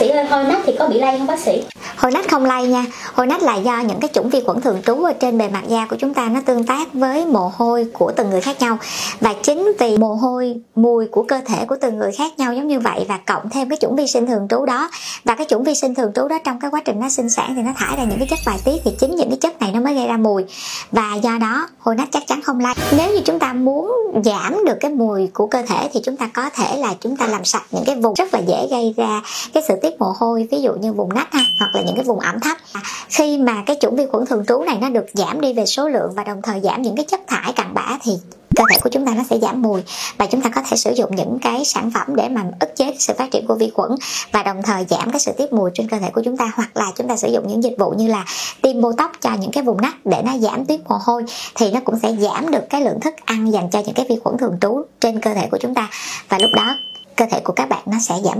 sĩ ơi hôi nách thì có bị lây không, bác sĩ? Hôi nách không lây nha. Hôi nách là do những cái chủng vi khuẩn thường trú ở trên bề mặt da của chúng ta nó tương tác với mồ hôi của từng người khác nhau. Và chính vì mồ hôi, mùi của cơ thể của từng người khác nhau giống như vậy và cộng thêm cái chủng vi sinh thường trú đó, và cái chủng vi sinh thường trú đó trong cái quá trình nó sinh sản thì nó thải ra những cái chất bài tiết thì chính những cái chất này nó mới gây ra mùi và do đó hôi nách chắc chắn không lây nếu như chúng ta muốn giảm được cái mùi của cơ thể thì chúng ta có thể là chúng ta làm sạch những cái vùng rất là dễ gây ra cái sự tiết mồ hôi, ví dụ như vùng nách ha, hoặc là những cái vùng ẩm thấp. Khi mà cái chủng vi khuẩn thường trú này nó được giảm đi về số lượng và đồng thời giảm những cái chất thải cặn bã thì cơ thể của chúng ta nó sẽ giảm mùi và chúng ta có thể sử dụng những cái sản phẩm để mà ức chế sự phát triển của vi khuẩn và đồng thời giảm cái sự tiết mùi trên cơ thể của chúng ta hoặc là chúng ta sử dụng những dịch vụ như là tiêm botox cho những cái vùng nách để nó giảm tiết mồ hôi thì nó cũng sẽ giảm được cái lượng thức ăn dành cho những cái vi khuẩn thường trú trên cơ thể của chúng ta và lúc đó cơ thể của các bạn nó sẽ giảm